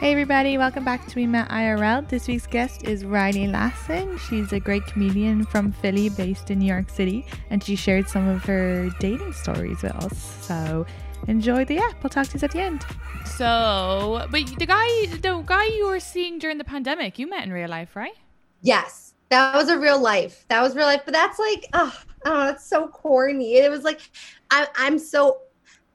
Hey everybody, welcome back to We Met IRL. This week's guest is Riley Lasson. She's a great comedian from Philly based in New York City and she shared some of her dating stories with us. So enjoy the app. We'll talk to you at the end. So, but the guy the guy you were seeing during the pandemic, you met in real life, right? Yes. That was a real life. That was real life. But that's like, oh, oh that's so corny. It was like I I'm so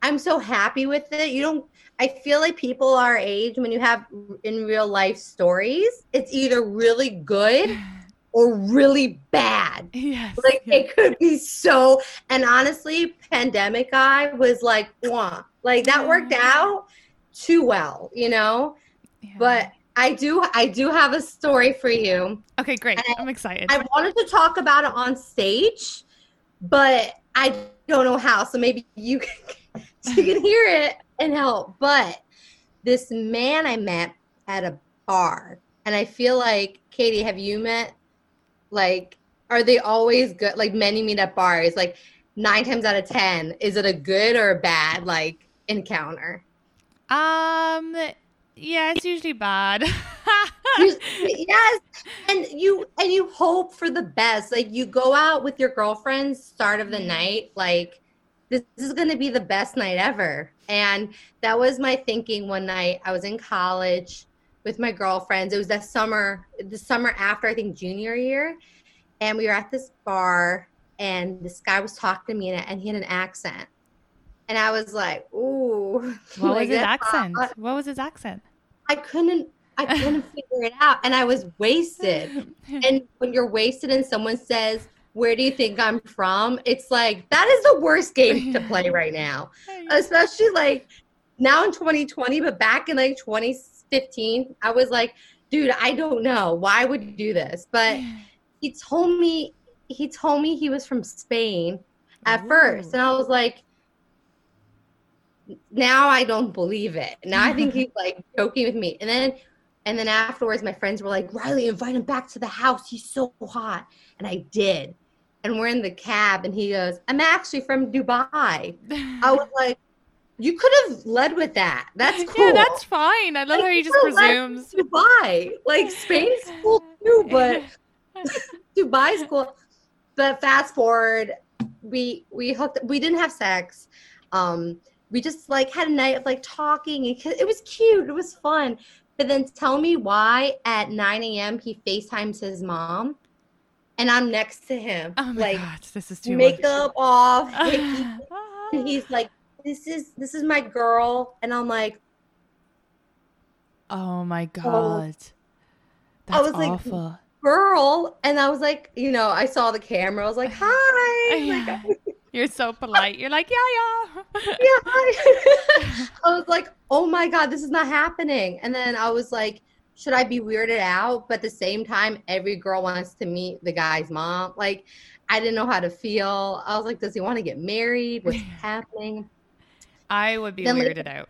I'm so happy with it. You don't I feel like people our age, when you have in real life stories, it's either really good or really bad. Yes. Like it could be so. And honestly, pandemic guy was like, Wah. like that worked out too well, you know. Yeah. But I do, I do have a story for you. okay, great. I- I'm excited. I wanted to talk about it on stage, but I don't know how. So maybe you can, you can hear it and help. But this man I met at a bar, and I feel like Katie, have you met? Like, are they always good? Like men you meet at bars, like nine times out of ten, is it a good or a bad like encounter? um, yeah, it's usually bad. Yes and you and you hope for the best like you go out with your girlfriends start of the night like this, is going to be the best night ever and that was my thinking one night i was in college with my girlfriends it was that summer the summer after i think junior year and we were at this bar and this guy was talking to me and, and he had an accent and i was like ooh what was like, his accent? hot. What was his accent? I couldn't I couldn't figure it out and I was wasted. And when you're wasted and someone says, "Where do you think I'm from?" It's like that is the worst game to play right now. Especially like now in 2020, but back in like 2015, I was like, "Dude, I don't know. Why would you do this?" But he told me he told me he was from Spain at first, and I was like, now I don't believe it. Now I think he's like joking with me, and then and then afterwards, my friends were like, Riley, invite him back to the house. He's so hot, and I did. And we're in the cab, and he goes, "I'm actually from Dubai." I was like, "You could have led with that. That's cool." Yeah, that's fine. I love how he just You could've led presumes. Dubai, like Spain's cool too, but Dubai's cool. But fast forward, we we hooked. We didn't have sex. Um, we just like had a night of like talking. and It was cute. It was fun. But then tell me why at 9 a.m. he FaceTimes his mom, and I'm next to him, oh my like god, this is too makeup off. much. hickey, and he's like, "This is this is my girl," and I'm like, oh my oh. god. That's I was like, "Girl," and I was like, you know, I saw the camera. I was like, "Hi." Yeah. Like, You're so polite. You're like, yeah, yeah. yeah. I was like, oh my God, this is not happening. And then I was like, should I be weirded out? But at the same time, every girl wants to meet the guy's mom. Like, I didn't know how to feel. I was like, does he want to get married? What's happening? I would be Then, like, weirded out.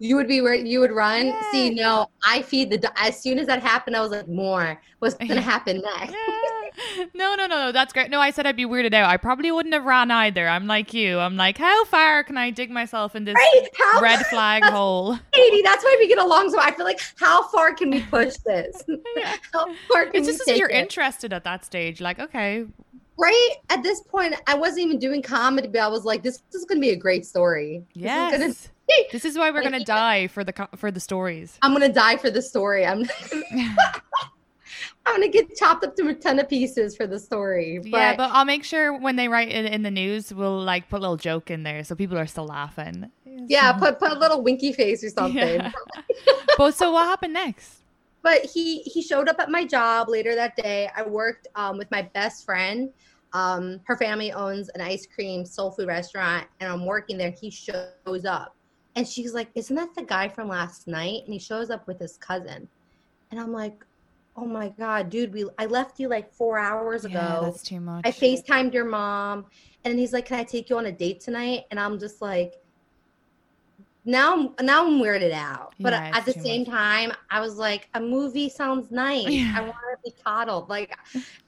You would be where you would run. Yeah. See, no, I feed the. do- As soon as that happened, I was like, more. What's gonna happen next? Yeah. No, no, no, no. That's great. No, I said I'd be weirded out. I probably wouldn't have ran either. I'm like you. I'm like, how far can I dig myself in this Right? How red flag hole? Katie, that's why we get along so. I feel like, how far can we push this? Yeah. how far can It's just you're it? interested at that stage. Like, okay, right at this point i wasn't even doing comedy but i was like this, this is going to be a great story yes. This is why we're gonna die for the for the stories. i'm going to die for the story i'm i'm going to get chopped up to a ton of pieces for the story but, yeah, but I'll make sure when they write it in the news, we'll like put a little joke in there so people are still laughing. yeah put put a little winky face or something Yeah. but so what happened next? but he he showed up at my job later that day i worked um, with my best friend um, her family owns an ice cream soul food restaurant and i'm working there he shows up and she's like isn't that the guy from last night and he shows up with his cousin and i'm like oh my god dude we i left you like four hours Yeah, ago that's too much. i facetimed your mom and he's like can i take you on a date tonight and i'm just like now I'm now I'm weirded out. But Yeah, at the same much. time, I was like, a movie sounds nice. Yeah. I want to be coddled. Like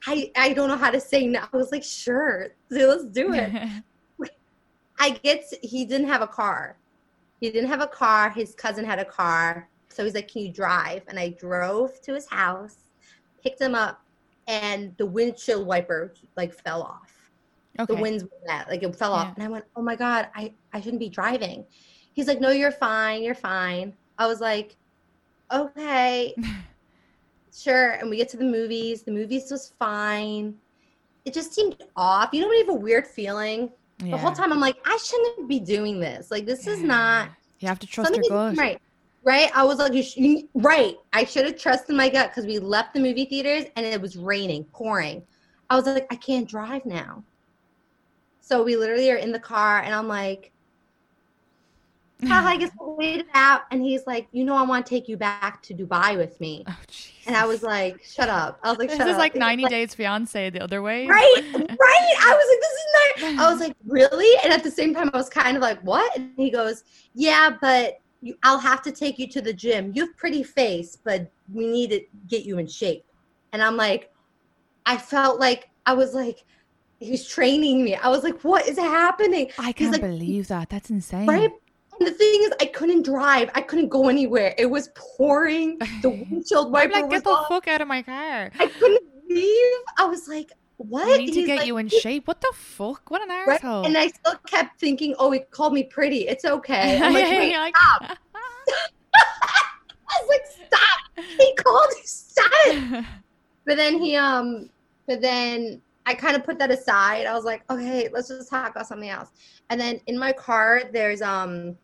I I don't know how to say no. I was like, sure, let's do it. I get he didn't have a car. He didn't have a car. His cousin had a car. So he's like, Can you drive? And I drove to his house, picked him up, and the windshield wiper like fell off. Okay. The winds were that, like it fell yeah. off. And I went, Oh my God, I, I shouldn't be driving. He's like, No, you're fine, you're fine. I was like, Okay. sure. And we get to the movies. The movies was fine. It just seemed off. You know when you have a weird feeling? Yeah. The whole time I'm like, I shouldn't be doing this. Like this is not you have to trust your gut. Right. Right. I was like, you sh- right. I should have trusted my gut because we left the movie theaters and it was raining, pouring. I was like, I can't drive now. So we literally are in the car and I'm like, I guess we'll wait it out. And he's like, you know, I want to take you back to Dubai with me. Oh, and I was like, shut up. I was like, this is up. like 90 like, Days Fiance the other way. Right. Right. I was like, this is not, I was like, really? And at the same time, I was kind of like, what? And he goes, yeah, but you, I'll have to take you to the gym. You have pretty face, but we need to get you in shape. And I'm like, I felt like, I was like, he's training me. I was like, what is happening? I can't like, believe that. That's insane. Right? And the thing is, I couldn't drive. I couldn't go anywhere. It was pouring. The windshield wiper like, get the off. fuck out of my car. I couldn't leave. I was like, what? I need to get like, you in shape. What the fuck? What an right? asshole. And I still kept thinking, oh, he called me pretty. It's okay. I'm like, wait, stop. I was like, stop. He called me. Stop it. but then he, um, but then I kind of put that aside. I was like, okay, let's just talk about something else. And then in my car, there's, um,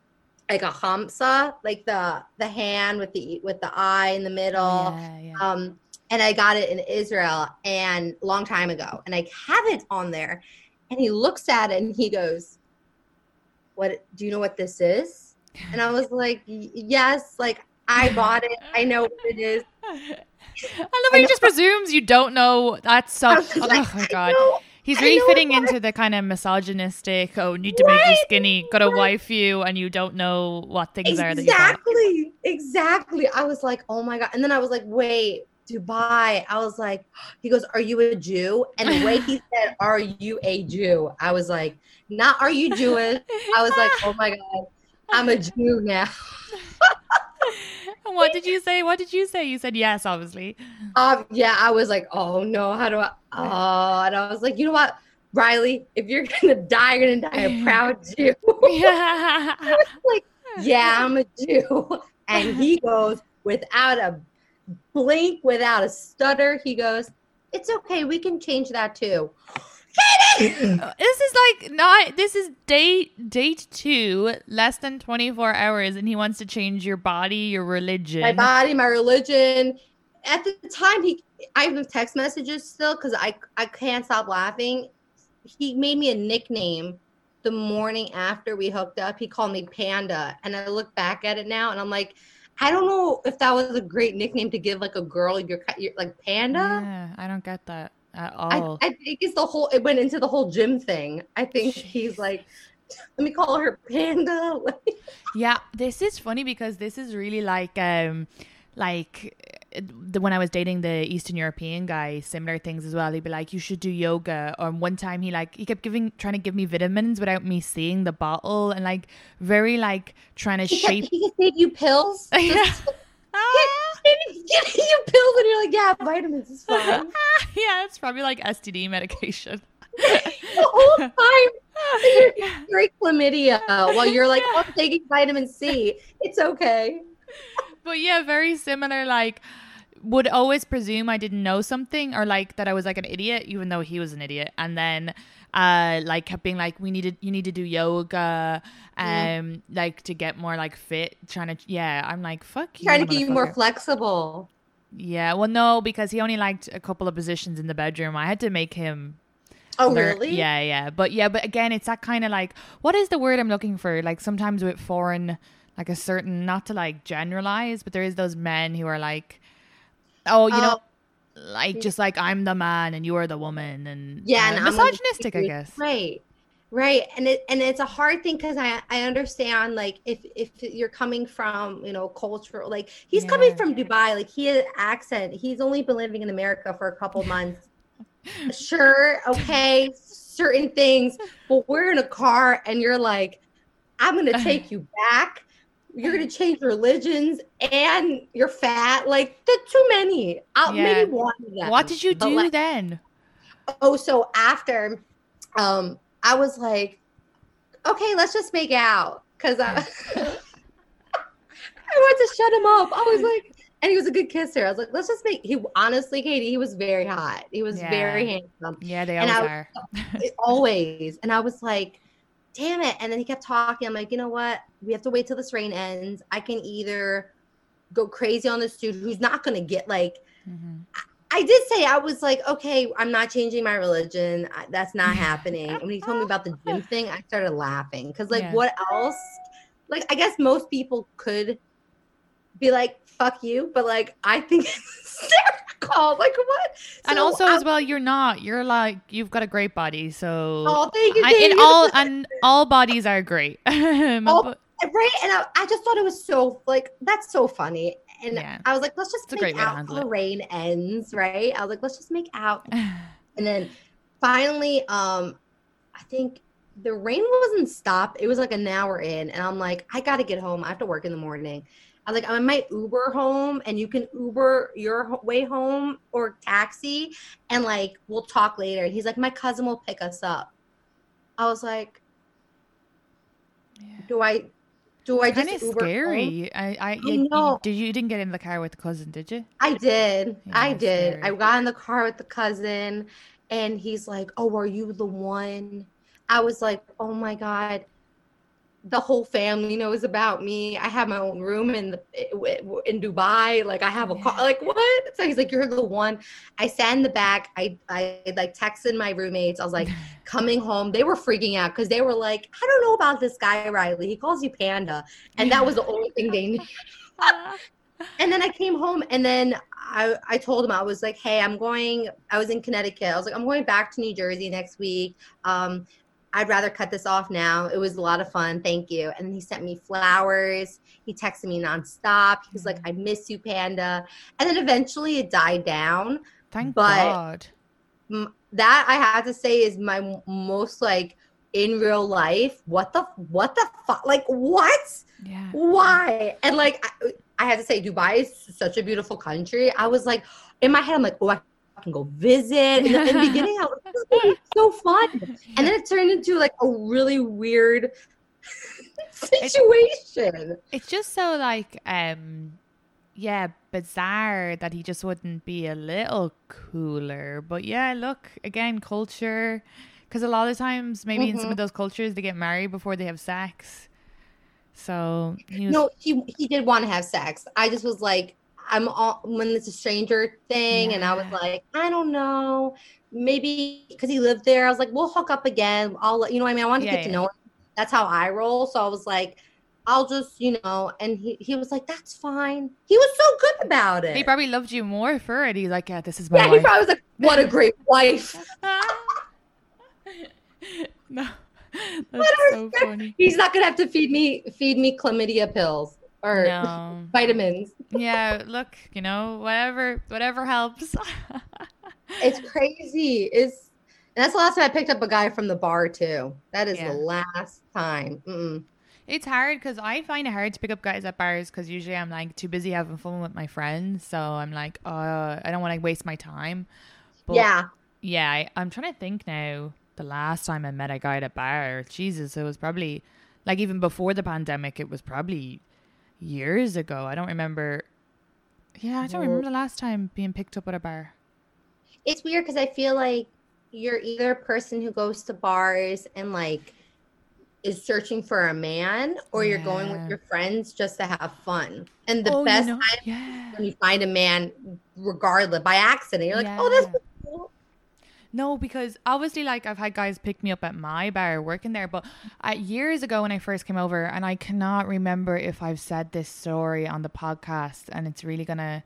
like a hamsa, like the the hand with the with the eye in the middle. Yeah, yeah. Um, and I got it in Israel and long time ago, and I have it on there. And he looks at it and he goes, "What? Do you know what this is?" And I was like, "Yes, like I bought it. I know what it is." I love how he just presumes you don't know. That's so. Oh, like, my god. He's really fitting into the kind of misogynistic, oh, need to right? make you skinny, gotta right. wife you, and you don't know what things exactly. are that Exactly. Exactly. I was like, oh my God. And then I was like, wait, Dubai. I was like, he goes, Are you a Jew? And the way he said, Are you a Jew? I was like, Not are you Jewish? I was like, Oh my God, I'm a Jew now. what did you say? What did you say? You said yes, obviously. Um, yeah, I was like, oh no, how do I? Oh, and I was like, you know what, Riley, if you're gonna die, you're gonna die a proud Jew. Yeah. like, yeah, I'm a Jew. And he goes without a blink, without a stutter. He goes, it's okay, we can change that too. This is like not this is date date two less than 24 hours and he wants to change your body your religion my body my religion at the time he i have text messages still because i i can't stop laughing he made me a nickname the morning after we hooked up he called me panda and i look back at it now and i'm like I don't know if that was a great nickname to give like a girl. You're, you're like panda. Yeah, I don't get that at all. I, I, think it's the whole. It went into the whole gym thing. I think Jeez. he's like, let me call her Panda. yeah, this is funny because this is really like, um, like the, when I was dating the Eastern European guy, similar things as well. He'd be like, "You should do yoga." Or one time, he like he kept giving, trying to give me vitamins without me seeing the bottle, and like very like trying to he shape. Kept, he gave you pills. yeah. Ah. you pills and you're like, yeah, vitamins is fine. yeah, it's probably like STD medication. the whole time you're, you're chlamydia while you're like, oh, I'm taking vitamin C. It's okay. But yeah, very similar. Like, would always presume I didn't know something or like that I was like an idiot, even though he was an idiot. And then uh like kept being like we needed you need to do yoga um yeah. like to get more like fit trying to yeah i'm like fuck you trying to get you more flexible yeah well no because he only liked a couple of positions in the bedroom i had to make him Oh learn. really? Yeah, yeah. But yeah, but again, it's that kind of like what is the word I'm looking for? Like sometimes with foreign like a certain not to like generalize, but there is those men who are like oh, you know, oh like just like I'm the man and you are the woman and yeah, uh, misogynistic, I guess. Right. Right. And it and it's a hard thing because I I understand like if if you're coming from, you know, cultural like he's yeah. coming from Dubai, like he has accent. He's only been living in America for a couple months. sure, okay, certain things, but we're in a car and you're like, I'm gonna take you back you're gonna change religions and you're fat. Like that's too many. I'll Yeah. maybe one of them. What did you do like, then? oh, so after, um, I was like, okay, let's just make out because I, I wanted to shut him up. I was like, and he was a good kisser. I was like, let's just make. He honestly, Katie, he was very hot. He was Yeah. very handsome. Yeah, they always I- are. always. And I was like, damn it. And then he kept talking. I'm like, you know what? We have to wait till this rain ends. I can either go crazy on this dude who's not going to get like, Mhm. I did say, I was like, okay, I'm not changing my religion. I, that's not happening. And when he told me about the gym thing, I started laughing because, like, Yeah. what else? Like, I guess most people could be like, fuck you. But, like, I think it's hysterical. Like, what? And also I- as well, you're not. You're like you've got a great body, so oh, thank you. I, in you. all and all bodies are great. All- right and I, I just thought it was so like that's so funny and Yeah. i was like let's just It's make out the rain ends right i was like let's just make out and then finally um i think the rain wasn't stopped it was like an hour in and i'm like i gotta get home i have to work in the morning i was like i might uber home and you can uber your way home or taxi and like we'll talk later and he's like my cousin will pick us up i was like do i do i just uber home? scary. I, I, I you, you- know. did you, you didn't get in the car with the cousin, did you? I did. Yeah, I did. scary. I got in the car with the cousin and he's like, Oh, are you the one? I was like, Oh my God. The whole family knows about me. I have my own room in the in Dubai. Like I have a car. Like what? So he's like, You're the one. I sat in the back. I I like texted my roommates. I was like, coming home. They were freaking out because they were like, I don't know about this guy, Riley. He calls you Panda. And that was the only thing they knew and then I came home and then I, I told him I was like, hey, I'm going, I was in Connecticut. I was like, I'm going back to New Jersey next week. Um, I'd rather cut this off now. It was a lot of fun. Thank you. And then he sent me flowers. He texted me nonstop. He was like, mm-hmm. I miss you, Panda. And then eventually it died down. Thank But- God. That I have to say is my most like in real life. What the, what the fuck? Like, what? Yeah. why? And like, I, I had to say, Dubai is such a beautiful country. I was like, in my head, I'm like, oh, I can go visit. In the, in the beginning, I was like, this is gonna be so fun. And then it turned into like a really weird situation. It's just so like um yeah, bizarre that he just wouldn't be a little cooler. But yeah, look, again, culture because a lot of times maybe in some Mhm. of those cultures they get married before they have sex. So he was No, he he did want to have sex. I just was like, I'm all when it's a stranger thing, and I was like, I don't know, maybe because he lived there. I was like, we'll hook up again. I'll let you know. I mean, I wanted Yeah, to get to know him. That's how I roll. So I was like, I'll just you know. And he he was like, that's fine. He was so good about it. he probably loved you more for it. He's like, Yeah, this is my yeah, he probably was like, what a great wife. no. That's so funny. He's not gonna have to feed me feed me chlamydia pills or No. vitamins. Yeah, look, you know, whatever whatever helps. It's crazy. It's and that's the last time I picked up a guy from the bar too. That is Yeah. the last time. Mm-mm. It's hard because I find it hard to pick up guys at bars because usually I'm like too busy having fun with my friends. So I'm like, uh, I don't want to waste my time. But yeah, yeah, I, I'm trying to think now. The last time I met a guy at a bar, Jesus, it was probably like even before the pandemic. It was probably years ago. I don't remember. Yeah, I don't remember the last time being picked up at a bar. it's weird because I feel like you're either a person who goes to bars and like is searching for a man, or you're going with your friends just to have fun. And the Oh, you best know- time yeah. when you find a man, regardless by accident, you're like, oh, that's Yeah. cool. No, because obviously, like I've had guys pick me up at my bar working there, but uh, years ago when I first came over, and I cannot remember if I've said this story on the podcast, and it's really gonna.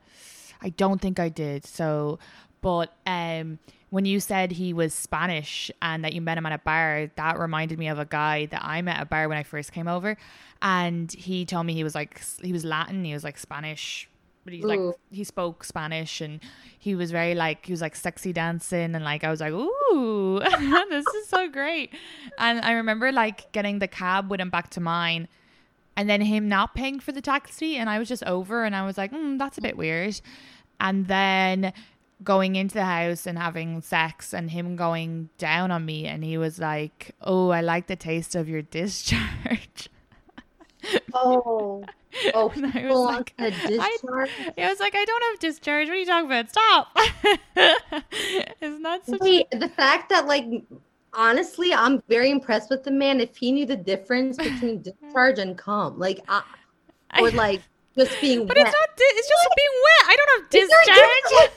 I don't think I did. So, but um, when you said he was Spanish and that you met him at a bar, that reminded me of a guy that I met at a bar when I first came over, and he told me he was like he was Latin, he was like Spanish. But he's like Ooh. he spoke Spanish and he was very like he was like sexy dancing and like I was like ooh this is so great and I remember like getting the cab with him back to mine and then him not paying for the taxi, and I was just over, and I was like, mm, that's a bit weird. And then going into the house and having sex, and him going down on me, and he was like, "Oh, I like the taste of your discharge." Oh. Oh, And I was like, a discharge. It was like, I don't have discharge. What are you talking about? Stop. Isn't that such a Wait, the fact that like honestly, I'm very impressed with the man. If he knew the difference between discharge and cum, like, I, or like just being But wet. it's not. It's just being wet. I don't have a discharge. difference?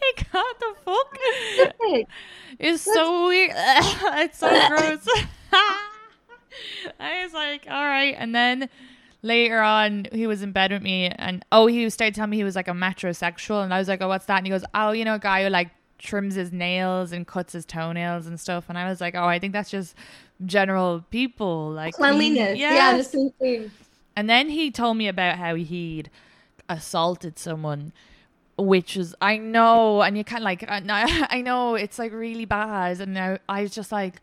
hey, God, the fuck? It's so weird. it's so gross. I was like, all right. And then later on, he was in bed with me, and oh, he started telling me he was like a metrosexual, and I was like, oh, what's that? And he goes, oh, you know, a guy who like trims his nails and cuts his toenails and stuff. And I was like, oh, I think that's just general people like Cleanliness. Yeah. Yeah, the same thing. And then he told me about how he'd assaulted someone, which is I know, and you kind of like I, I know it's like really bad, and I, I was just like,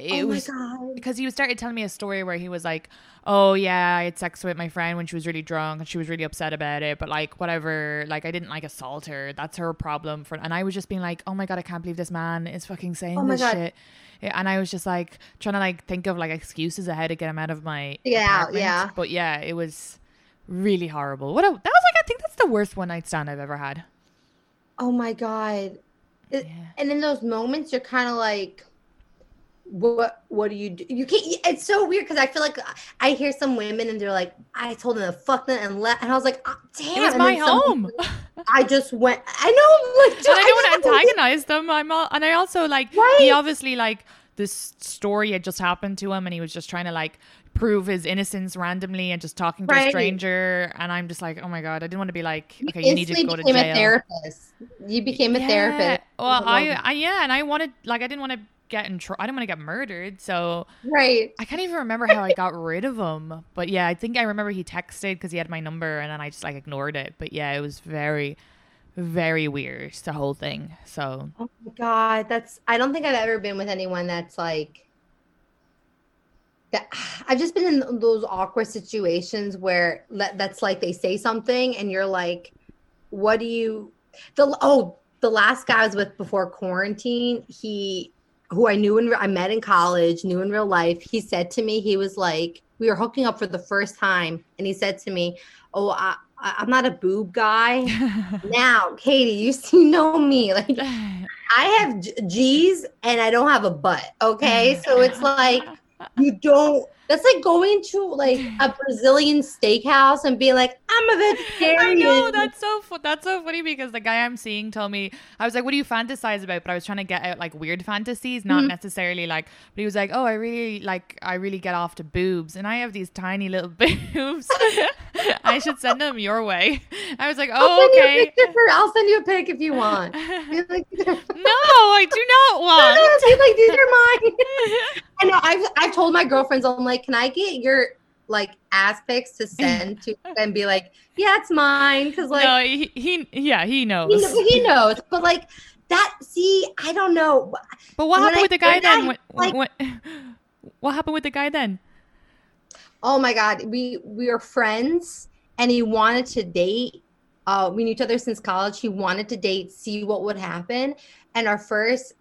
Oh it oh my was god. because he was started telling me a story where he was like, "Oh yeah, I had sex with my friend when she was really drunk and she was really upset about it, but like whatever, like I didn't like assault her. That's her problem." For and I was just being like, "Oh my god, I can't believe this man is fucking saying Oh this God. shit." And I was just like trying to like think of like excuses ahead to get him out of my To get out, apartment. yeah. But yeah, it was really horrible. What a, that was like I think that's the worst one night stand I've ever had. Oh my god. It- Yeah. And in those moments, you're kind of like, what? What do you do? You can't. It's so weird because I feel like I hear some women and they're like, I told them to fuck them and let, and I was like, oh, damn. It my home. I just went. I know. Like, and I don't want to antagonize them. I'm all, and I also like Right. he obviously like this story had just happened to him, and he was just trying to like prove his innocence randomly and just talking to a stranger. And I'm just like, oh my god, I didn't want to be like, okay, you need to go to became jail. a therapist. You became a Yeah. therapist. Well, I, I yeah, and I wanted like I didn't want to get in trouble. I didn't want to get murdered, so right. I can't even remember how I got rid of him. But yeah, I think I remember he texted because he had my number, and then I just like ignored it. But yeah, it was very, very weird the whole thing. So Oh my god, that's. I don't think I've ever been with anyone that's like. That I've just been in those awkward situations where that, that's like they say something and you're like, what do you? The oh, the last guy I was with before quarantine, he who I knew in I met in college, knew in real life. He said to me, he was like, we were hooking up for the first time, and he said to me, "Oh, I, I I'm not a boob guy." now, Katie, you you know me, like. I have G's and I don't have a butt. Okay. So it's like, you don't, that's like going to like a Brazilian steakhouse and be like, I'm a vegetarian. I know that's so fu- that's so funny because the guy I'm seeing told me I was like, "What do you fantasize about?" But I was trying to get out like weird fantasies, not Mhm. necessarily like. But he was like, "Oh, I really like I really get off to boobs, and I have these tiny little boobs. I should send them your way." I was like, I'll "Oh, a okay." for- I'll send you a pic if you want. no, I do not want. Be like, these are mine. I know. I've, I've told my girlfriends, I'm like, can I get your like ass pics to send to and be like, yeah, it's mine. Cause like, no, he, he yeah, he knows. he, he knows. But like, that, see, I don't know. But what when happened I with the guy then? that, What, like- what, what happened with the guy then? Oh my god, we we were friends, and he wanted to date. Uh, we knew each other since college. He wanted to date, see what would happen. And our first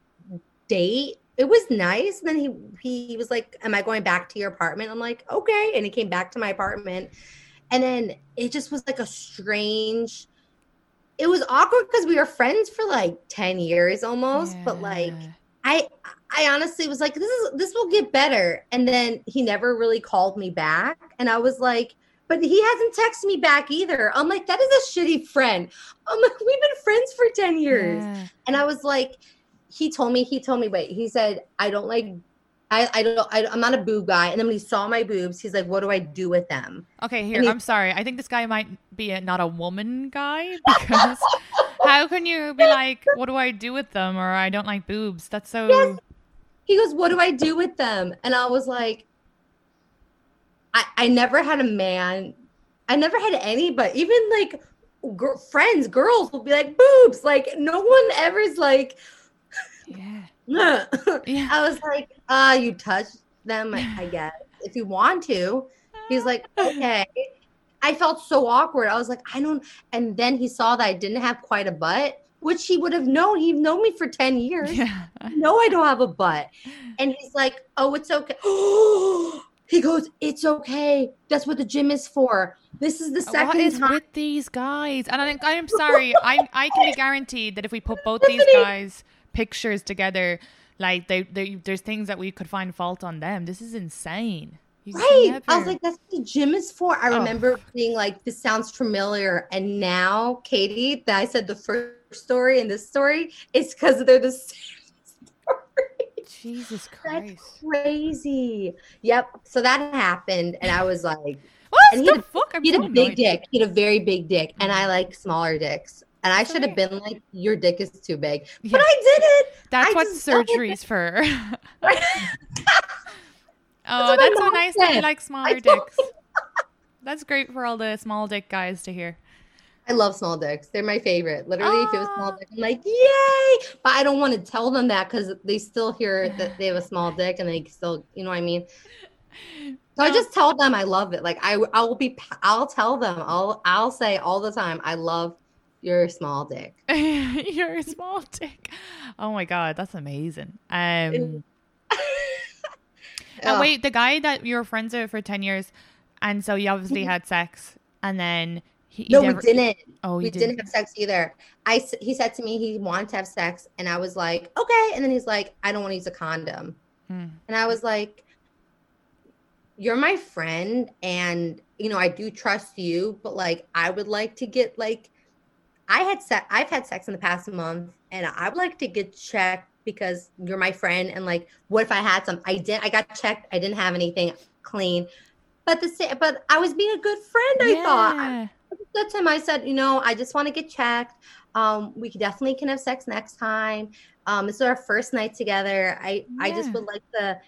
date, it was nice. Then he he was like, "Am I going back to your apartment?" I'm like, "Okay." And he came back to my apartment, and then it just was like a strange. It was awkward because we were friends for like ten years almost, but like Yeah. I I honestly was like, this is this will get better. And then he never really called me back. And I was like, but he hasn't texted me back either. I'm like, that is a shitty friend. I'm like, we've been friends for 10 years. Yeah. And I was like, he told me, he told me, wait, he said, I don't like I, I don't I, I'm not a boob guy. And then when he saw my boobs, he's like, what do I do with them? Okay, here. He- I'm sorry. I think this guy might be a, not a woman guy because how can you be like, what do I do with them? Or I don't like boobs. That's so. Yes. He goes, What do I do with them? And I was like, I, I never had a man, I never had any, but even like gr- friends, girls will be like, boobs. Like, no one ever is like, Yeah. Yeah. I was like, Ah, you touch them, I, I guess. if you want to. He's like, okay. I felt so awkward. I was like, I don't. And then he saw that I didn't have quite a butt, which he would have known. He'd known me for 10 years. Yeah. No, I don't have a butt. And he's like, oh, it's okay. he goes, it's okay. That's what the gym is for. This is the second What is time. with these guys? And I think I'm sorry. I I can be guaranteed that if we put both these guys' pictures together, like they, they there's things that we could find fault on them. This is insane. Right. I was like, that's what the gym is for. I Oh. remember being like, this sounds familiar. And now, Katie, that I said the first story and this story, it's because they're the same story. Jesus Christ. That's crazy. Yep. So that happened. And I was like, What and he- fuck? I'm he had a big dick. He had a very big dick. And I mm-hmm. like smaller dicks. And I should have been like, your dick is too big. Yeah. But I did it. That's I what surgery's for. oh, that's so nice that you like smaller dicks. That's great for all the small dick guys to hear. I love small dicks. They're my favorite. Literally, if it was small dick, I'm like, yay! But I don't want to tell them that because they still hear that they have a small dick and they still, you know what I mean? So I just tell them I love it. Like I, I will be, I'll tell them. I'll, I'll say all the time, I love your small dick. You're a small dick. Oh my god, that's amazing. Um, Ugh. wait, the guy that you were friends with for ten years, and so you obviously had sex, and then he, no, never- we didn't. Oh, we didn't didn't. have sex either. I, he said to me he wanted to have sex, and I was like, okay. And then he's like, I don't want to use a condom. Hmm. And I was like, You're my friend, and you know, I do trust you, but like I would like to get like I had sex I've had sex in the past month and I would like to get checked because you're my friend and like what if I had some I didn't I got checked, I didn't have anything clean. But the same but I was being a good friend, I thought. Yeah. I said to him, I said, you know, I just want to get checked. Um, we definitely can have sex next time. Um, this is our first night together. I, I just would like to.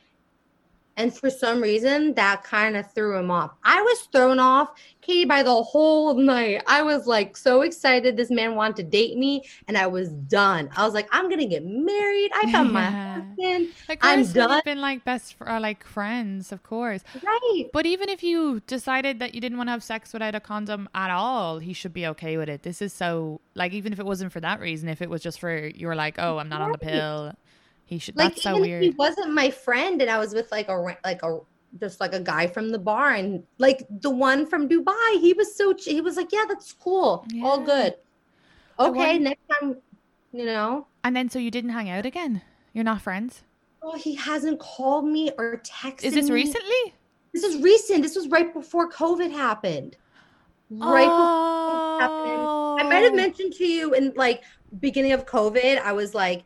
And for some reason, that kind of threw him off. I was thrown off, Katie, by the whole night. I was like so excited. This man wanted to date me, and I was done. I was like, I'm gonna get married. I found my husband. Like I'm done. been like best fr- or like friends, of course. Right. But even if you decided that you didn't want to have sex without a condom at all, he should be okay with it. This is so like even if it wasn't for that reason, if it was just for you were like, oh, I'm not on the pill, he should. like that's so even if he wasn't my friend and I was with like a like a just like a guy from the bar and like the one from Dubai he was so he was like yeah that's cool all good okay next time you know And then so you didn't hang out again. You're not friends. oh he hasn't called me or texted me. Is this me. recently? this is recent this was right before COVID happened right before oh. I might have oh. mentioned to you in like beginning of COVID, I was like,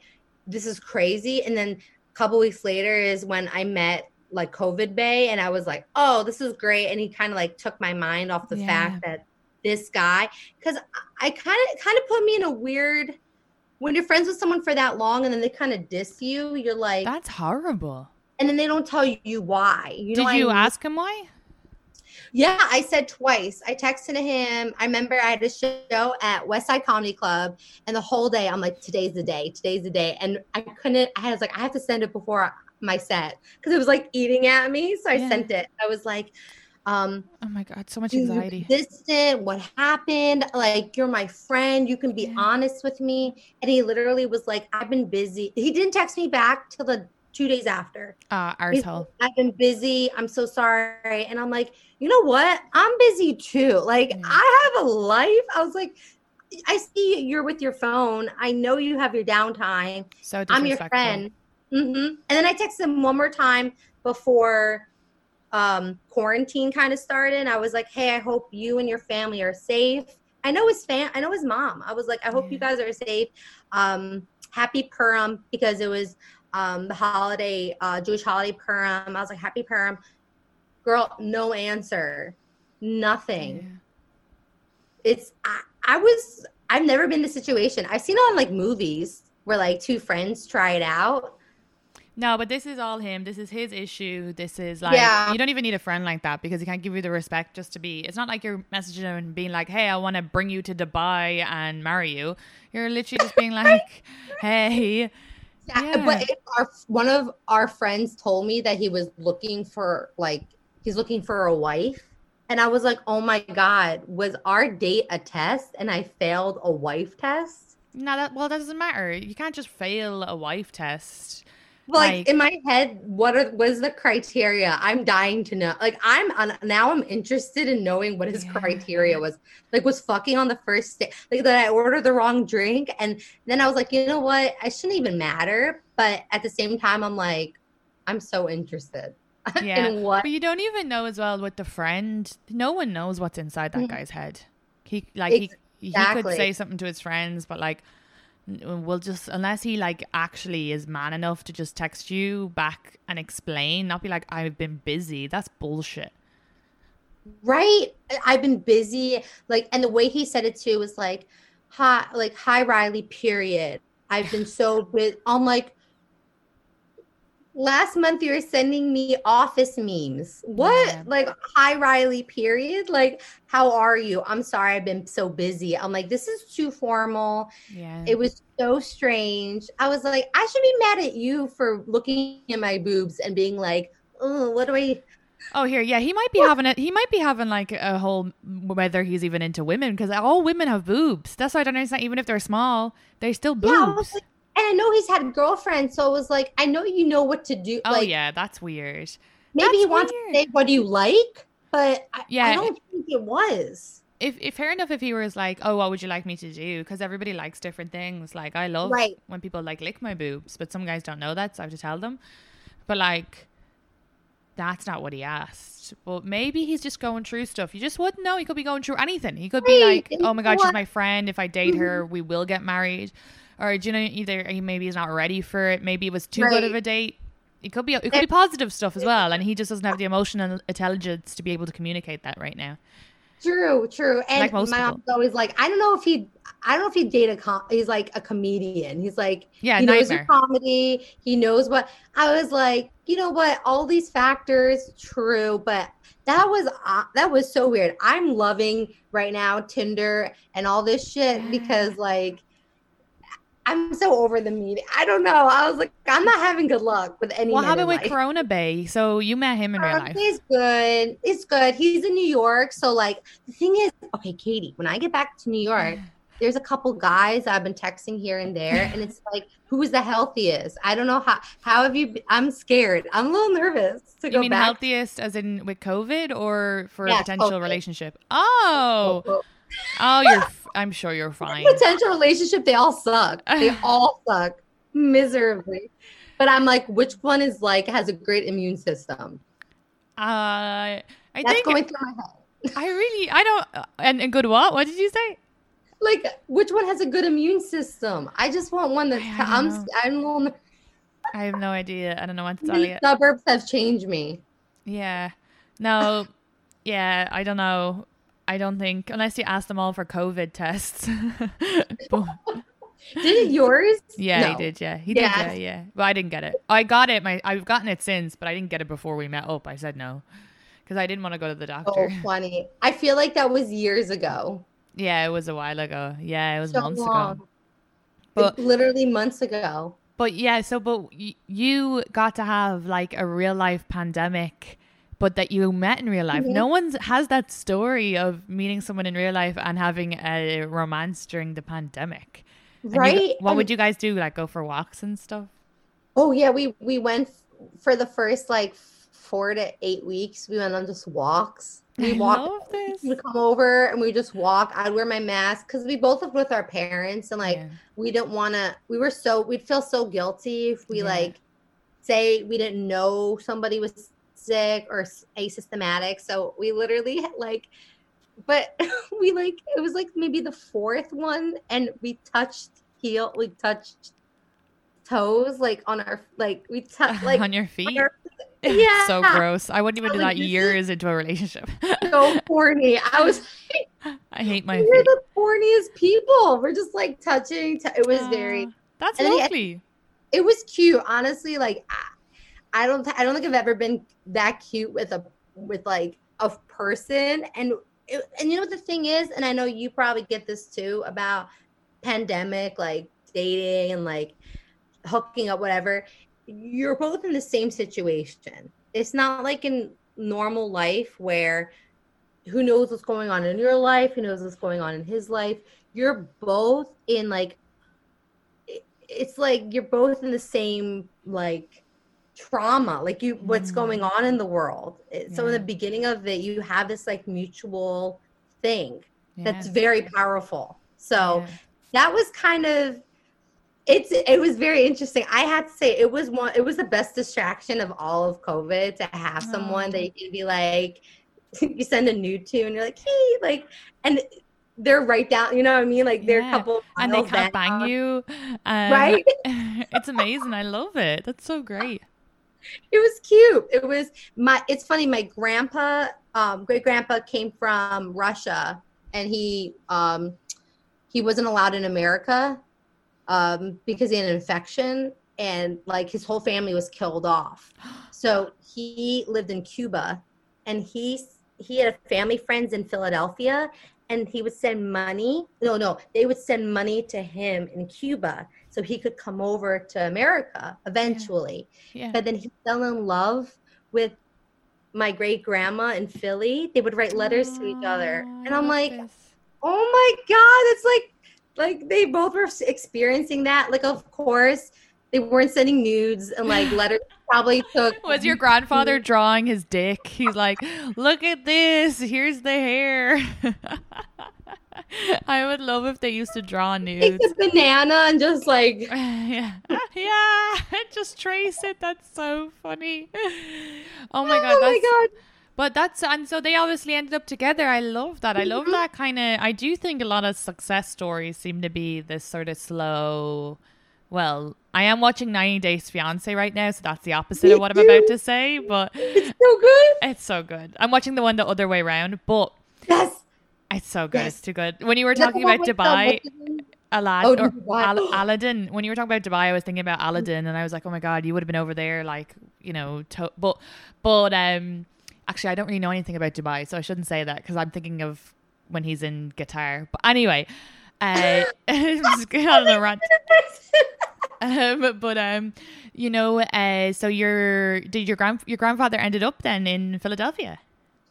this is crazy. And then a couple weeks later is when I met like COVID Bay and I was like, oh, this is great. And he kind of like took my mind off the Yeah. fact that this guy, because I kind of kind of put me in a weird when you're friends with someone for that long and then they kind of diss you, you're like, That's horrible. and then they don't tell you why. You know Did what I you mean? ask him why? Yeah, I said twice. I texted him. I remember I had a show at West Side Comedy Club, and the whole day I'm like, "Today's the day. Today's the day." And I couldn't. I was like, I have to send it before my set because it was like eating at me. So I Yeah. sent it. I was like, um, Oh my god, so much "You anxiety. Distant. What happened? Like, you're my friend. You can be Yeah. honest with me." And he literally was like, "I've been busy." He didn't text me back till the two days after. Uh, arsehole. I've been busy. I'm so sorry. And I'm like, you know what? I'm busy too. Like, Yeah. I have a life. I was like, I see you're with your phone. I know you have your downtime. So I'm your friend. hmm And then I texted him one more time before um, quarantine kind of started. And I was like, hey, I hope you and your family are safe. I know his fam. I know his mom. I was like, I hope you guys are safe. Um, happy Purim because it was um, the holiday, uh, Jewish holiday Purim. I was like, happy Purim. Girl, no answer. Nothing Yeah. it's I, I was I've never been in this situation. I've seen it on like movies where like two friends try it out. No, but this is all him. This is his issue. This is like Yeah. you don't even need a friend like that because he can't give you the respect just to be. It's not like you're messaging him and being like, "Hey, I want to bring you to Dubai and marry you." You're literally just being like, "Hey, Yeah, Yeah. but our one of our friends told me that he was looking for like he's looking for a wife. And I was like, oh my God, was our date a test and I failed a wife test? No, that well, that doesn't matter. You can't just fail a wife test. Like, Like- in my head, what are was the criteria? I'm dying to know. Like I'm on now I'm interested in knowing what his Yeah. criteria was. Like was fucking on the first day. Like that I ordered the wrong drink. And then I was like, you know what? I shouldn't even matter. But at the same time, I'm like, I'm so interested Yeah. in what But you don't even know as well with the friend. No one knows what's inside that Mhm. guy's head. He like he he could say something to his friends, but like we'll just unless he like actually is man enough to just text you back and explain, not be like I've been busy. That's bullshit. right i've been busy like and the way he said it too was like hi like hi riley period i've been so busy i'm like last month you were sending me office memes what Yeah. like hi riley period like how are you i'm sorry i've been so busy i'm like this is too formal Yeah. it was so strange i was like i should be mad at you for looking at my boobs and being like oh what do i Oh, here, yeah, he might be having it. He might be having like a whole whether he's even into women because all women have boobs. That's why I don't understand. Even if they're small, they're still boobs. Yeah, I and I know he's had girlfriends, so it was like, I know you know what to do. oh like, yeah, that's weird. maybe he that's wants weird. to say what do you like, but I, Yeah. I don't think it was. If, if fair enough, if he was like, "Oh, what would you like me to do?" Because everybody likes different things. Like I love Right. when people like lick my boobs, but some guys don't know that, so I have to tell them. But like, that's not what he asked. But maybe he's just going through stuff. You just wouldn't know. He could be going through anything. He could be like, "Oh my god, she's my friend. If I date mm-hmm. her, we will get married." Or do you know either he maybe he's not ready for it. Maybe it was too good of a date. It could be it could be positive stuff as well, and he just doesn't have the emotional intelligence to be able to communicate that right now. True, true. And Like my mom's always like, I don't know if he, I don't know if he date a com. He's like a comedian. He's like, Yeah, he knows your comedy. He knows what. I was like, you know what? All these factors, true, but that was uh, that was so weird. I'm loving right now Tinder and all this shit because like. I'm so over the meeting. I don't know. I was like, I'm not having good luck with any. What men happened with life. Corona Bay? So you met him in real Um, life. He's good. It's good. He's in New York. So like the thing is, okay, Katie, when I get back to New York, there's a couple guys I've been texting here and there, and it's like, who's the healthiest? I don't know how. How have you? be- I'm scared. I'm a little nervous to go. You go mean back. healthiest as in with COVID or for a potential COVID. relationship? Oh, oh, you're. I'm sure you're fine. Potential relationship. They all suck. They all suck miserably. But I'm like, which one is like has a great immune system? Uh, I That's think going through my head. I really I don't. And, and good what? What did you say? Like, which one has a good immune system? I just want one don't I'm. know. I'm a little. I have no idea. I don't know what to tell The you. suburbs have changed me. Yeah. No. Yeah. I don't know. I don't think unless you ask them all for COVID tests. But- Did yours? Yeah, No. he did. Yeah, he did. Yeah, yeah. Well, I didn't get it. I got it. My I've gotten it since, but I didn't get it before we met up. I said no because I didn't want to go to the doctor. Oh, doctor. funny. I feel like that was years ago. Yeah, it was a while ago. Yeah, it was So months long. ago. But Like, literally months ago. but yeah, so but y- you got to have like a real life pandemic, but that you met in real life. Mhm. No one has that story of meeting someone in real life and having a romance during the pandemic. And you- Right? what And- would you guys do? Like go for walks and stuff? Oh yeah, we we went for the first like four to eight weeks. We went on just walks. We I walked. We come over and we just walk. I'd wear my mask because we both lived with our parents and like Yeah. we didn't want to. We were so we'd feel so guilty if we Yeah. like say we didn't know somebody was sick or s- asymptomatic. So we literally like, but we like it was like maybe the fourth one, and we touched heel, we touched toes like on our like we touched like on your feet. our- yeah, so gross. I wouldn't even do that years into a relationship. so corny. I was I hate my we're feet. the corniest people. We're just like touching. t- it was very. Ah, that's and then- lovely. It was cute, honestly. Like I, don't. I don't think I've ever been that cute with a with like a person. And it, and you know what the thing is, and I know you probably get this too about pandemic, like dating and like hooking up, whatever. You're both in the same situation. It's not like in normal life where who knows what's going on in your life, who knows what's going on in his life. You're both in like it's like you're both in the same like trauma like you what's mm. going on in the world. Yeah. so in the beginning of it you have this like mutual thing yeah. that's very powerful. So yeah. that was kind of it's it was very interesting. I had to say it was one it was the best distraction of all of covid to have someone that you can be like you send a nude to and you're like hey like and they're right down you know what i mean? Like they're a couple and they can't bang you um, right? it's amazing. I love it. That's so great it was cute. It was my. It's funny. My grandpa, um, great grandpa, came from Russia, and he um, he wasn't allowed in America um, because he had an infection, and like his whole family was killed off. So he lived in Cuba, and he he had family friends in Philadelphia, and he would send money. No, no, they would send money to him in Cuba so he could come over to America eventually. Yeah. Yeah. But then he fell in love with my great grandma in Philly. They would write letters oh, to each other, oh, and I'm like, this. oh my god, it's like like they both were experiencing that. Like, of course, they weren't sending nudes and like letters probably took was your grandfather drawing his dick he's like look at this here's the hair I would love if they used to draw nudes. Take a banana and just like yeah, yeah, just trace it. That's so funny. Oh my god, oh my god. But that's and so they obviously ended up together. I love that. I love mm-hmm. that kind of. I do think a lot of success stories seem to be this sort of slow. Well, I am watching 90 Days Fiance right now, so that's the opposite Me of what too. I'm about to say. But it's so good. It's so good. I'm watching the one the other way around, but yes, it's so good. Yes. It's too good. When you were talking about Dubai, Aladdin, oh, or Al- Aladdin. When you were talking about Dubai, I was thinking about Aladdin, and I was like, oh my god, you would have been over there, like you know, to- but but um, actually, I don't really know anything about Dubai, so I shouldn't say that because I'm thinking of when he's in Qatar. But anyway, uh, just on a rant. um, but um, you know, uh, so your did your grand your grandfather ended up then in Philadelphia?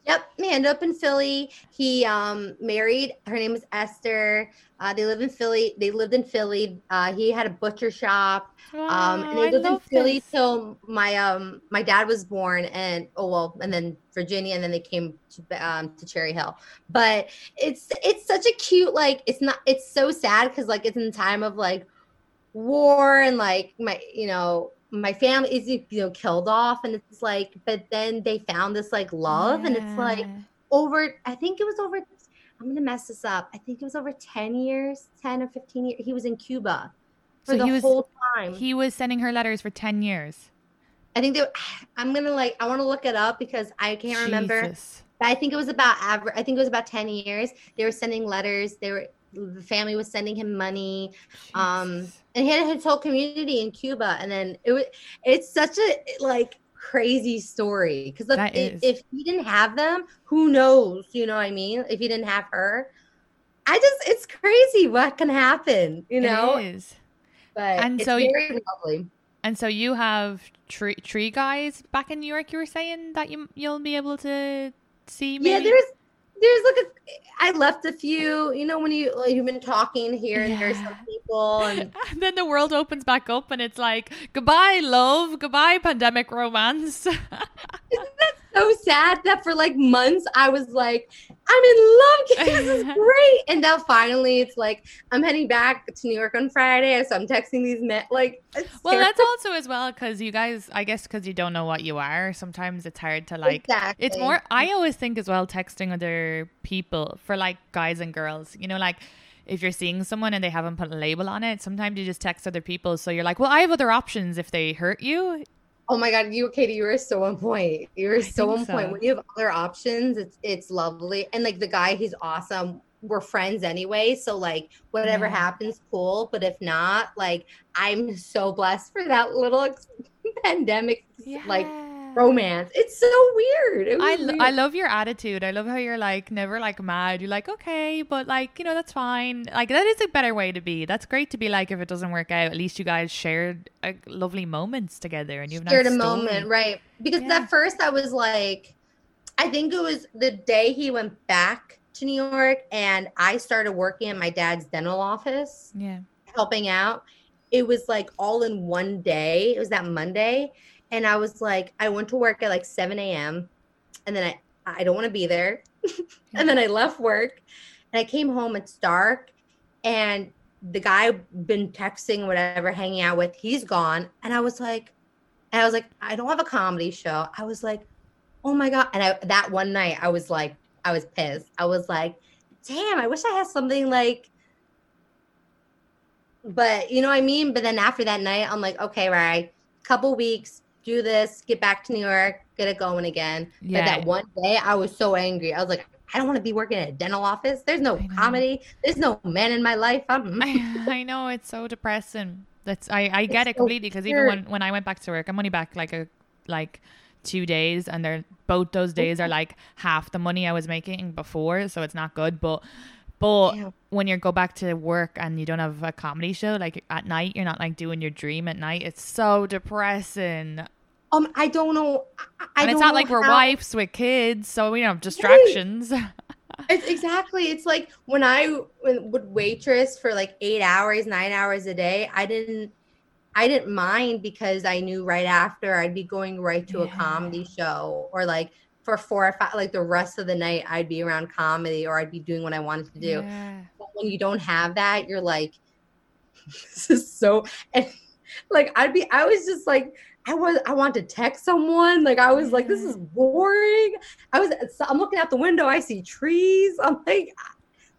Yep, he ended up in Philly. He um, married. Her name was Esther. Uh, they live in Philly. They lived in Philly. Uh, he had a butcher shop. Wow, um, and they lived in Philly this. till my um my dad was born, and oh well, and then Virginia, and then they came to um to Cherry Hill. But it's it's such a cute like it's not it's so sad because like it's in the time of like war and like my you know my family is you know killed off and it's like but then they found this like love yeah. and it's like over i think it was over i'm gonna mess this up i think it was over 10 years 10 or 15 years he was in cuba for so the was, whole time he was sending her letters for 10 years i think they i'm gonna like i want to look it up because i can't Jesus. remember but i think it was about average i think it was about 10 years they were sending letters they were the family was sending him money um and he had his whole community in cuba and then it was it's such a like crazy story because if, if he didn't have them who knows you know what i mean if he didn't have her. I just it's crazy what can happen you know? it is. But and so very lovely. and so you have tree tree guys back in new york you were saying that you you'll be able to see maybe? yeah there's there's like a I left a few, you know, when you like, you've been talking here and yeah. there's some people and... and then the world opens back up and it's like goodbye love, goodbye pandemic romance. Isn't that so sad that for like months I was like, I'm in love. This is great. And now finally it's like I'm heading back to New York on Friday. So I'm texting these men like Well, that's also as well because you guys I guess because you don't know what you are, sometimes it's hard to like exactly. it's more I always think as well texting other people for like guys and girls. You know, like if you're seeing someone and they haven't put a label on it, sometimes you just text other people. So you're like, well, I have other options if they hurt you. Oh my God, you Katie, you are so on point. You're so on so. point. When you have other options, it's it's lovely. And like the guy, he's awesome. We're friends anyway. So like whatever yeah. happens, cool. But if not, like I'm so blessed for that little pandemic yeah. like romance. It's so weird. It I, weird. I love your attitude. I love how you're like never like mad. You're like, okay, but like, you know, that's fine. Like that is a better way to be. That's great to be like if it doesn't work out, at least you guys shared like, lovely moments together and you've shared nice a story. moment, right? Because yeah. at first I was like I think it was the day he went back to New York and I started working at my dad's dental office, Yeah. helping out. It was like all in one day. It was that Monday. And I was like, I went to work at like 7 a.m. And then I, I don't want to be there. and then I left work and I came home. It's dark. And the guy I've been texting, whatever, hanging out with, he's gone. And I was like, and I was like, I don't have a comedy show. I was like, oh my God. And I, that one night, I was like, I was pissed. I was like, damn, I wish I had something like, but you know what I mean? But then after that night, I'm like, okay, right, couple weeks, do this, get back to New York, get it going again. Yeah. But that one day, I was so angry. I was like, I don't want to be working at a dental office. There's no comedy. There's no man in my life. I'm I, I know it's so depressing. That's I, I get It's it completely because even when, when I went back to work, I'm only back like a like two days, and they're both those oh, days are like half the money I was making before, so it's not good. But but Yeah. when you go back to work and you don't have a comedy show, like at night, you're not like doing your dream at night. It's so depressing, um, I don't know. I, I and it's not like we're how- wives with kids, so we don't have distractions. It's exactly. It's like when I would waitress for like eight hours, nine hours a day. I didn't, I didn't mind because I knew right after I'd be going right to a comedy show, or like for four or five, like the rest of the night, I'd be around comedy, or I'd be doing what I wanted to do. Yeah. But when you don't have that, you're like, this is so, and like I'd be, I was just like. I was I want to text someone. Like I was like, this is boring. I was I'm looking out the window, I see trees. I'm like,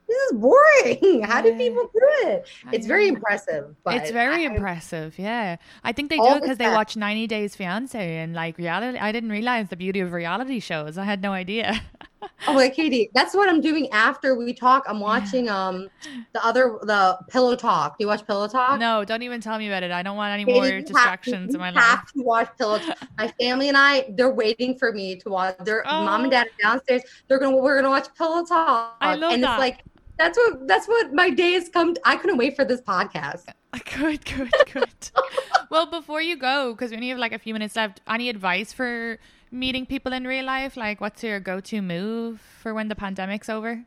this is boring. How do people do it? It's very impressive. But it's very I- impressive, yeah. I think they do it the because they watch 90 Days Fiance and like reality. I didn't realize the beauty of reality shows. I had no idea. Oh, like Katie, that's what I'm doing after we talk. I'm watching um the other the Pillow Talk. Do you watch Pillow Talk? no, don't even tell me about it. I don't want any Katie, more have to- distractions in my have life. to watch Pillow Talk. My family and I, they're waiting for me to watch. Their mom Oh. and dad are downstairs. They're gonna we're gonna watch Pillow Talk. I love and that. it's like that's what that's what my day has come. To. I couldn't wait for this podcast. Good, good, good. well, before you go, because we only have like a few minutes left, any advice for meeting people in real life? Like, what's your go to move for when the pandemic's over?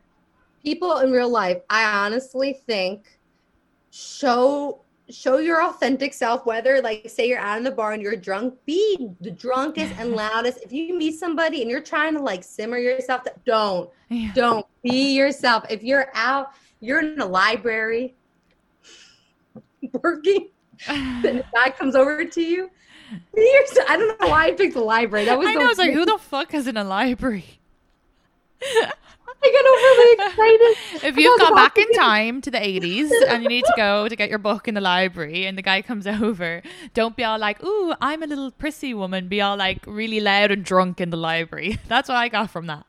people in real life i honestly think show show your authentic self whether like say you're out in the bar and you're drunk be the drunkest and loudest if you meet somebody and you're trying to like simmer yourself don't Yeah. don't be yourself if you're out you're in a library working a guy comes over to you i don't know why i picked the library that was I know. It's like, who the fuck is in a library? i got overly excited If you've was gone back in- time to the 80s and you need to go to get your book in the library and the guy comes over, don't be all like, ooh, I'm a little prissy woman. Be all like really loud and drunk in the library. That's what I got from that.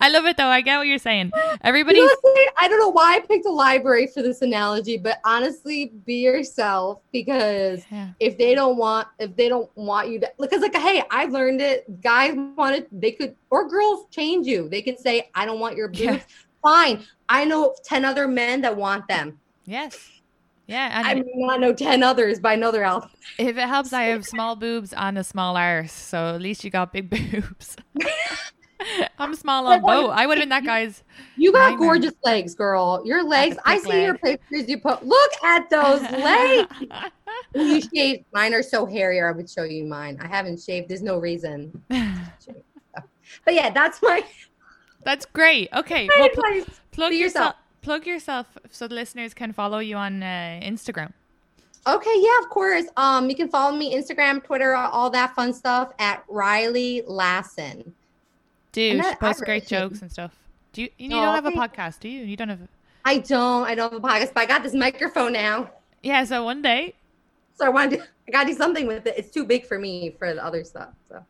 I love it though. I get what you're saying. Everybody, You know? I don't know why I picked a library for this analogy, but honestly, be yourself because Yeah. if they don't want, if they don't want you to, because like, hey, I learned it. Guys wanted, they could, or girls change you. They can say, I don't want your boobs. Yeah. Fine. I know 10 other men that want them. Yes. Yeah. I may not know 10 others, but I know they're out. if it helps, I have small boobs and a small arse. So at least you got big boobs. I'm small on both. I would have been that guy's. You got Nightmare. gorgeous legs, girl. Your legs. I see your pictures you put. Look at those legs. When you shave, mine are so hairy. I would show you mine. I haven't shaved. There's no reason. But yeah, that's my, That's great. Okay. Well, pl- plug yourself. yourself. Plug yourself so the listeners can follow you on uh, Instagram. Okay, yeah, of course. Um, you can follow me Instagram, Twitter, all that fun stuff at Riley Lassen. Do And she that- posts really great jokes and stuff. Do you? You don't have a podcast, do you? You don't have. I don't, I don't have a podcast, but I got this microphone now, Yeah. So one day. so I wanted, to, I got to do something with it. It's too big for me for the other stuff. So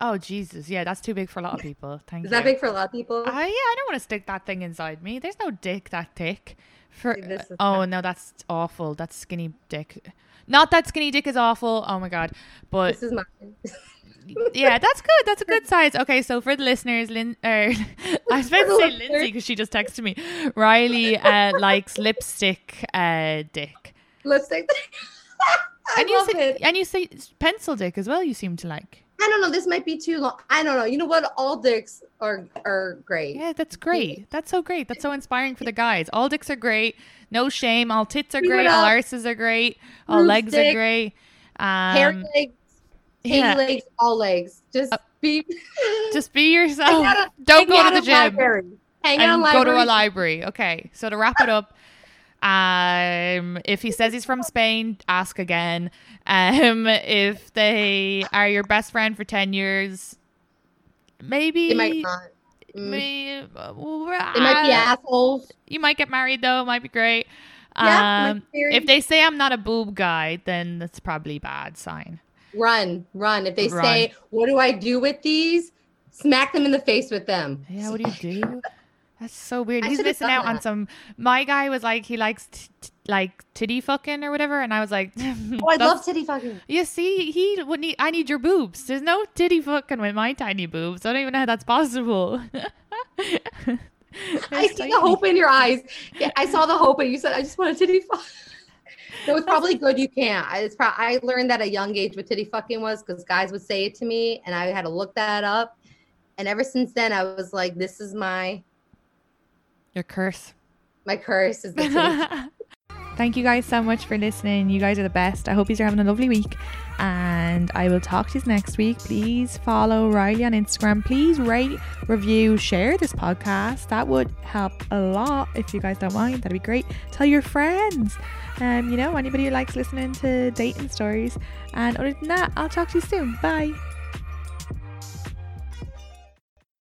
Oh Jesus! Yeah, that's too big for a lot of people. Thank you. is you. that big for a lot of people? I yeah, I don't want to stick that thing inside me. There's no dick that thick. For oh no, that's awful. That's skinny dick. Not that skinny dick is awful. Oh my god. But this is my. yeah, that's good. That's a good size. Okay, so for the listeners, Lynn, er, I was about to say. Lindsay because she just texted me. Riley uh, likes lipstick uh, dick, Lipstick. I and you love say it. and you say pencil dick as well. You seem to like. I don't know. This might be too long. I don't know. You know what? All dicks are are great. Yeah, that's great. That's so great. That's so inspiring for the guys. All dicks are great. No shame. All tits are great. All arses are great. All legs are great. Um, Hairy legs, yeah. legs, all legs. Just Uh, be. Just be yourself. Don't go to the gym. library. Hang out go to a library. Okay, so to wrap it up, um, if he says he's from Spain, ask again. Um, if they are your best friend for ten years, maybe They might not. Mm. uh, They might be assholes. You might get married though. It might be great. Yeah, Um, might be married. if they say I'm not a boob guy, then that's probably a bad sign. Run, run. If they Run. say, "What do I do with these?" Smack them in the face with them. Yeah, what do you do? That's so weird. I He's missing out on some. My guy was like, he likes t- t- like titty fucking or whatever, and I was like, Oh, I love titty fucking. You see, he would need. I need your boobs. There's no titty fucking with my tiny boobs. I don't even know how that's possible. I see the hope in your eyes. Yeah, I saw the hope, and you said, "I just want a titty fuck." So it's probably good you can't. I, it's pro- I learned that at a young age what titty fucking was because guys would say it to me, and I had to look that up. And ever since then, I was like, "This is my Your curse. my curse is the titty." Thank you guys so much for listening. You guys are the best. I hope you're having a lovely week. And I will talk to you next week. Please follow Riley on Instagram. Please rate, review, share this podcast. That would help a lot if you guys don't mind. That'd be great. Tell your friends. Um, you know, anybody who likes listening to dating stories. And other than that, I'll talk to you soon. Bye.